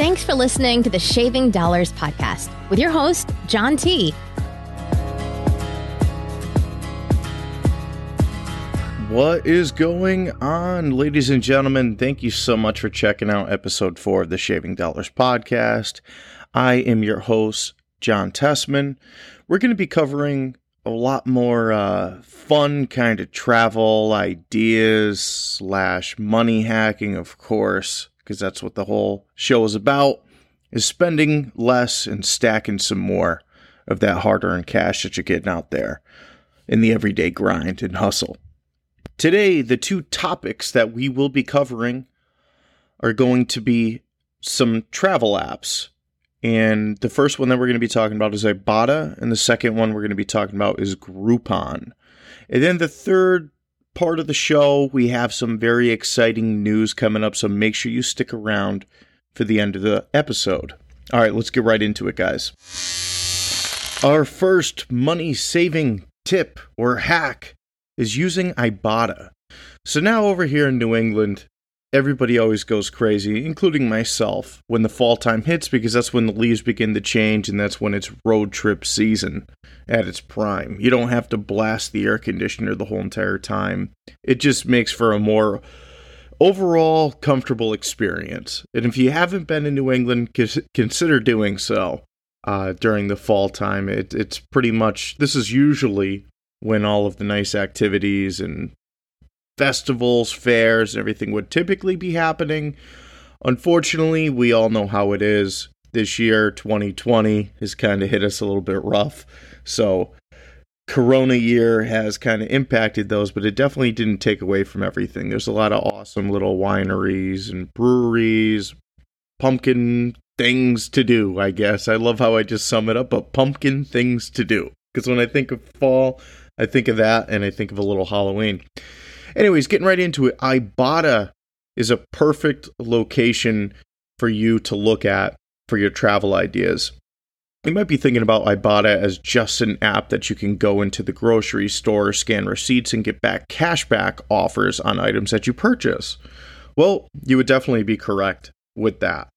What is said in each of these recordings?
Thanks for listening to the Shaving Dollars podcast with your host, John T. What is going on, ladies and gentlemen? Thank you so much for checking out episode four of the Shaving Dollars podcast. I am your host, John Tessman. We're going to be covering a lot more uh, fun kind of travel ideas slash money hacking, of course, because that's what the whole show is about: is spending less and stacking some more of that hard-earned cash that you're getting out there in the everyday grind and hustle. Today, the two topics that we will be covering are going to be some travel apps. And the first one that we're going to be talking about is Ibotta, and the second one we're going to be talking about is Groupon. And then the third part of the show, we have some very exciting news coming up, so make sure you stick around for the end of the episode. All right, let's get right into it, guys. Our first money saving tip or hack is using Ibotta. So now over here in New England, everybody always goes crazy, including myself, when the fall time hits because that's when the leaves begin to change and that's when it's road trip season at its prime. You don't have to blast the air conditioner the whole entire time. It just makes for a more overall comfortable experience. And if you haven't been in New England, consider doing so uh, during the fall time. It, it's pretty much, this is usually when all of the nice activities and festivals, fairs, and everything would typically be happening. Unfortunately, we all know how it is. This year, 2020, has kind of hit us a little bit rough. So, Corona year has kind of impacted those, but it definitely didn't take away from everything. There's a lot of awesome little wineries and breweries, pumpkin things to do, I guess. I love how I just sum it up, but pumpkin things to do. Because when I think of fall, I think of that and I think of a little Halloween. Anyways, getting right into it, Ibotta is a perfect location for you to look at for your travel ideas. You might be thinking about Ibotta as just an app that you can go into the grocery store, scan receipts, and get back cashback offers on items that you purchase. Well, you would definitely be correct with that.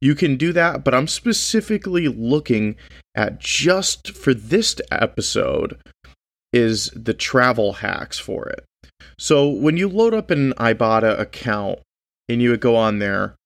You can do that, but I'm specifically looking at just for this episode is the travel hacks for it. So when you load up an Ibotta account and you would go on there,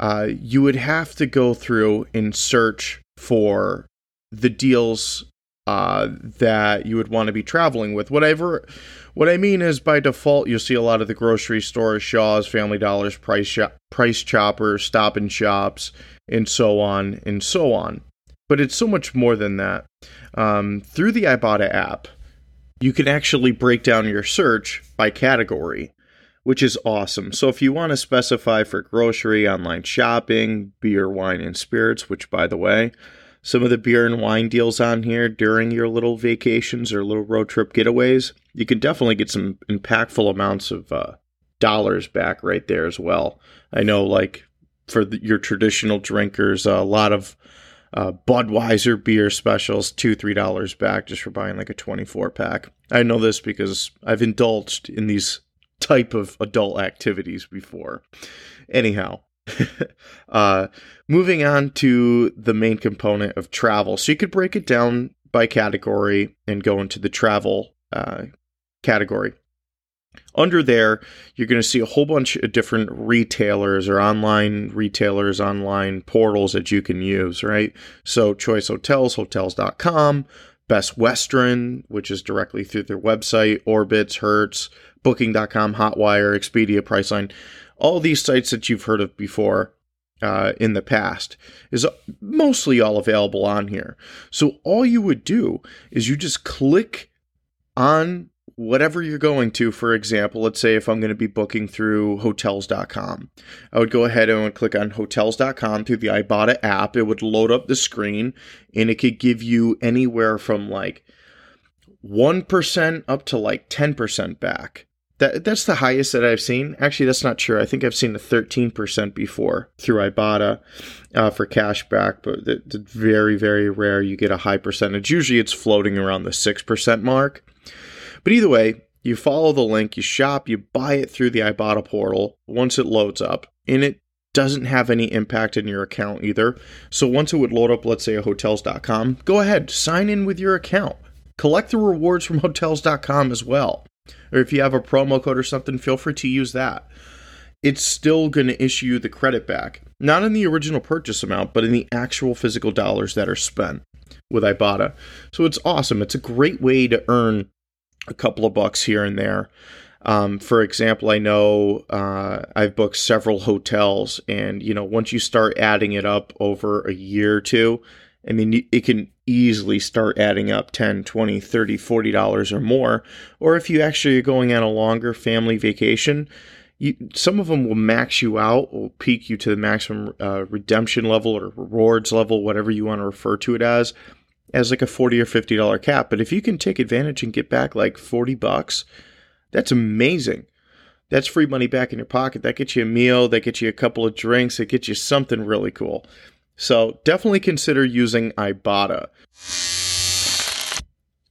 uh, you would have to go through and search for the deals uh, that you would want to be traveling with. Whatever, what I mean is by default, you'll see a lot of the grocery stores, Shaw's, Family Dollars, Price Shop, Price Choppers, Stop and Shops, and so on and so on. But it's so much more than that. Um, through the Ibotta app, you can actually break down your search by category, which is awesome. So if you want to specify for grocery, online shopping, beer, wine, and spirits, which by the way, some of the beer and wine deals on here during your little vacations or little road trip getaways, you can definitely get some impactful amounts of uh, dollars back right there as well. I know, like for the, your traditional drinkers, a lot of uh, Budweiser beer specials, two, three dollars back just for buying like a 24 pack. I know this because I've indulged in these type of adult activities before. Anyhow, uh, moving on to the main component of travel. So you could break it down by category and go into the travel uh, category. Under there, you're going to see a whole bunch of different retailers or online retailers, online portals that you can use, right? So, Choice Hotels, hotels.com, Best Western, which is directly through their website, Orbitz, Hertz, Booking.com, Hotwire, Expedia, Priceline, all these sites that you've heard of before uh, in the past is mostly all available on here. So, all you would do is you just click on whatever you're going to, for example, let's say if I'm going to be booking through hotels.com, I would go ahead and click on hotels.com through the Ibotta app. It would load up the screen and it could give you anywhere from like 1% up to like 10% back. That, that's the highest that I've seen. Actually, that's not true. I think I've seen a 13% before through Ibotta uh, for cash back, but it's very, very rare you get a high percentage. Usually it's floating around the 6% mark. But either way, you follow the link, you shop, you buy it through the Ibotta portal once it loads up, and it doesn't have any impact in your account either. So once it would load up, let's say a hotels.com, go ahead, sign in with your account. Collect the rewards from hotels.com as well. Or if you have a promo code or something, feel free to use that. It's still going to issue you the credit back, not in the original purchase amount, but in the actual physical dollars that are spent with Ibotta. So it's awesome. It's a great way to earn a couple of bucks here and there. Um, for example, I know uh, I've booked several hotels, and you know, once you start adding it up over a year or two, I mean, it can easily start adding up 10, 20, 30, 40 dollars or more. Or if you actually are going on a longer family vacation, you, some of them will max you out, will peak you to the maximum uh, redemption level or rewards level, whatever you want to refer to it as, as like a 40 or 50 dollar cap. But if you can take advantage and get back like 40 bucks, that's amazing. That's free money back in your pocket. That gets you a meal, that gets you a couple of drinks, it gets you something really cool. So definitely consider using Ibotta.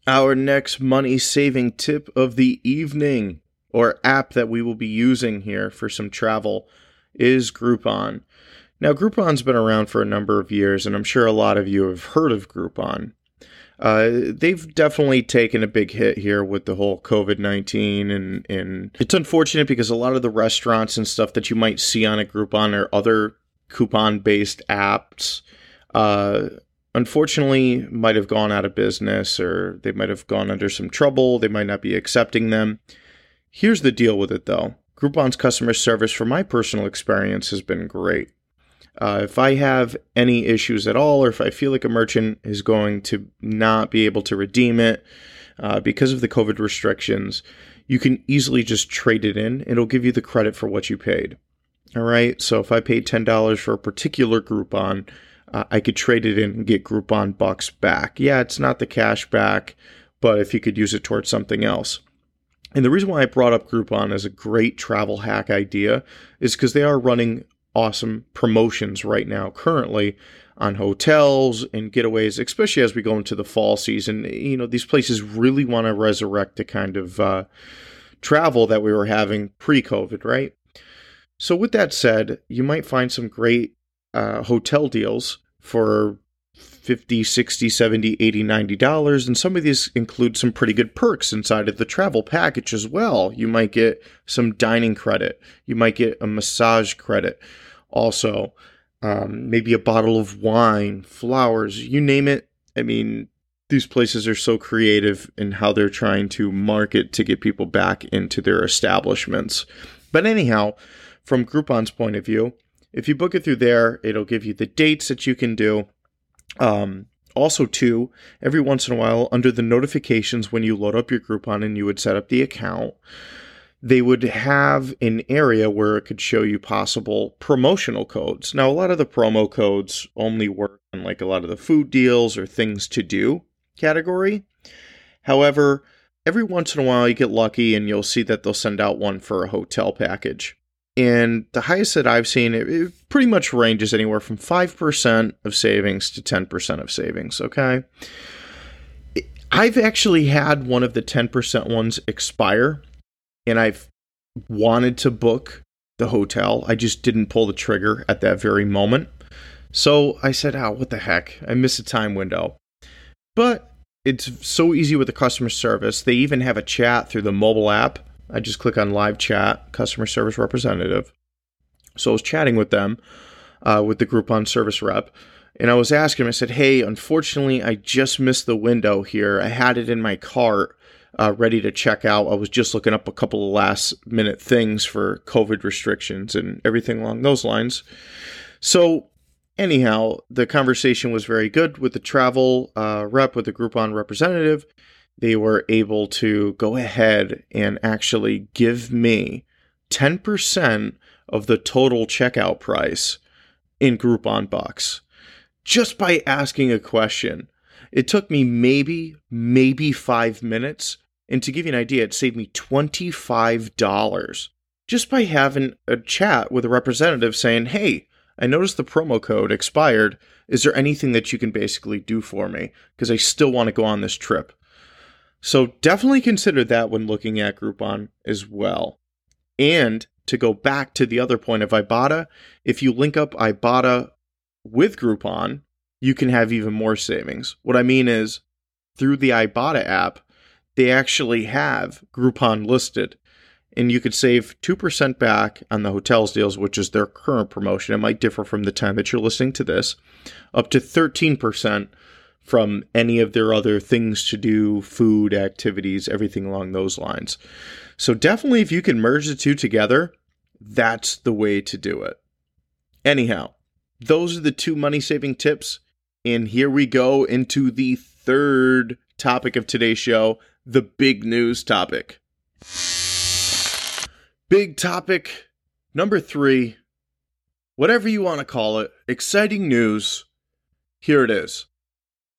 Our next money saving tip of the evening or app that we will be using here for some travel is Groupon. Now, Groupon's been around for a number of years, and I'm sure a lot of you have heard of Groupon. Uh, they've definitely taken a big hit here with the whole COVID 19. And, and it's unfortunate because a lot of the restaurants and stuff that you might see on a Groupon or other coupon based apps, uh, unfortunately, might have gone out of business or they might have gone under some trouble. They might not be accepting them. Here's the deal with it though Groupon's customer service, from my personal experience, has been great. Uh, if I have any issues at all, or if I feel like a merchant is going to not be able to redeem it uh, because of the COVID restrictions, you can easily just trade it in. It'll give you the credit for what you paid. All right. So if I paid $10 for a particular Groupon, uh, I could trade it in and get Groupon bucks back. Yeah, it's not the cash back, but if you could use it towards something else. And the reason why I brought up Groupon as a great travel hack idea is because they are running awesome promotions right now currently on hotels and getaways, especially as we go into the fall season. You know, these places really want to resurrect the kind of uh, travel that we were having pre COVID, right? So, with that said, you might find some great uh, hotel deals for 50 60 70 80 90 dollars and some of these include some pretty good perks inside of the travel package as well. You might get some dining credit. You might get a massage credit. Also um, maybe a bottle of wine flowers you name it. I mean these places are so creative in how they're trying to market to get people back into their establishments. But anyhow from groupon's point of view if you book it through there it'll give you the dates that you can do um, also, too, every once in a while, under the notifications when you load up your Groupon and you would set up the account, they would have an area where it could show you possible promotional codes. Now, a lot of the promo codes only work on like a lot of the food deals or things to do category. However, every once in a while you get lucky and you'll see that they'll send out one for a hotel package. And the highest that I've seen, it, it pretty much ranges anywhere from 5% of savings to 10% of savings. Okay. I've actually had one of the 10% ones expire, and I've wanted to book the hotel. I just didn't pull the trigger at that very moment. So I said, oh, what the heck? I missed a time window. But it's so easy with the customer service. They even have a chat through the mobile app I just click on live chat, customer service representative. So I was chatting with them, uh, with the Groupon service rep, and I was asking him, I said, Hey, unfortunately, I just missed the window here. I had it in my cart. Uh, ready to check out. I was just looking up a couple of last minute things for COVID restrictions and everything along those lines. So, anyhow, the conversation was very good with the travel uh, rep, with the Groupon representative they were able to go ahead and actually give me 10% of the total checkout price in Groupon Bucks just by asking a question. It took me maybe, maybe five minutes. And to give you an idea, it saved me $25 just by having a chat with a representative saying, Hey, I noticed the promo code expired. Is there anything that you can basically do for me? Because I still want to go on this trip. So definitely consider that when looking at Groupon as well. And to go back to the other point of Ibotta, if you link up Ibotta with Groupon, you can have even more savings. What I mean is, through the Ibotta app, they actually have Groupon listed, and you could save 2% back on the hotels deals, which is their current promotion. It might differ from the time that you're listening to this, up to 13% from any of their other things to do, food, activities, everything along those lines. So definitely, if you can merge the two together, that's the way to do it. Anyhow, those are the two money saving tips. And here we go into the third topic of today's show the big news topic. Big topic number three, whatever you want to call it, exciting news. Here it is.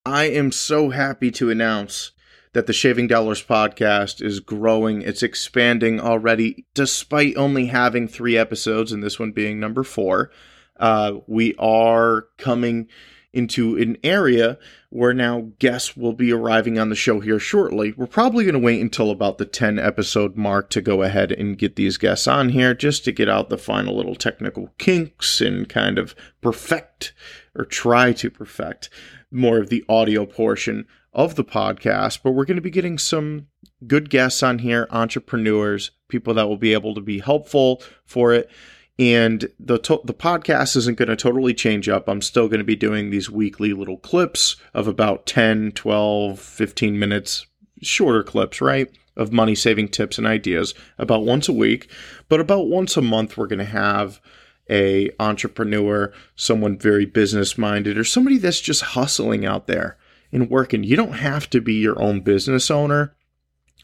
I am so happy to announce that the Shaving Dollars podcast is growing. It's expanding already, despite only having three episodes, and this one being number four. Uh, we are coming into an area where now guests will be arriving on the show here shortly. We're probably going to wait until about the 10 episode mark to go ahead and get these guests on here just to get out the final little technical kinks and kind of perfect or try to perfect more of the audio portion of the podcast, but we're going to be getting some good guests on here, entrepreneurs, people that will be able to be helpful for it. And the to- the podcast isn't going to totally change up. I'm still going to be doing these weekly little clips of about 10, 12, 15 minutes, shorter clips, right? Of money saving tips and ideas about once a week, but about once a month we're going to have a entrepreneur, someone very business minded or somebody that's just hustling out there and working. You don't have to be your own business owner.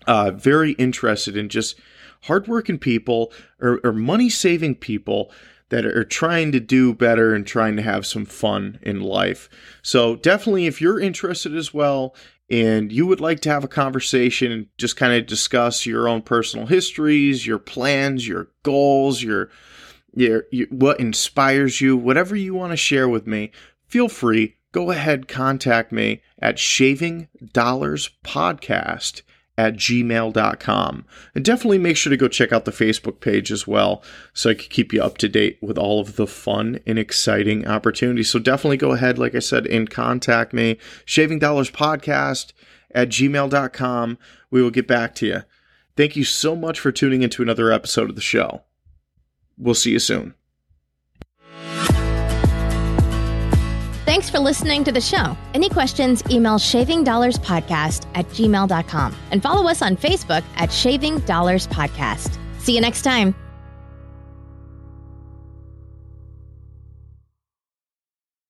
Uh, very interested in just hardworking people or, or money saving people that are trying to do better and trying to have some fun in life. So, definitely, if you're interested as well and you would like to have a conversation and just kind of discuss your own personal histories, your plans, your goals, your, your, your what inspires you, whatever you want to share with me, feel free go ahead contact me at shavingdollarspodcast at gmail.com. And definitely make sure to go check out the Facebook page as well so I can keep you up to date with all of the fun and exciting opportunities. So definitely go ahead, like I said, and contact me. Shaving Dollars Podcast at gmail.com. We will get back to you. Thank you so much for tuning into another episode of the show. We'll see you soon. Thanks for listening to the show. Any questions, email shavingdollarspodcast at gmail.com and follow us on Facebook at Shaving Dollars Podcast. See you next time.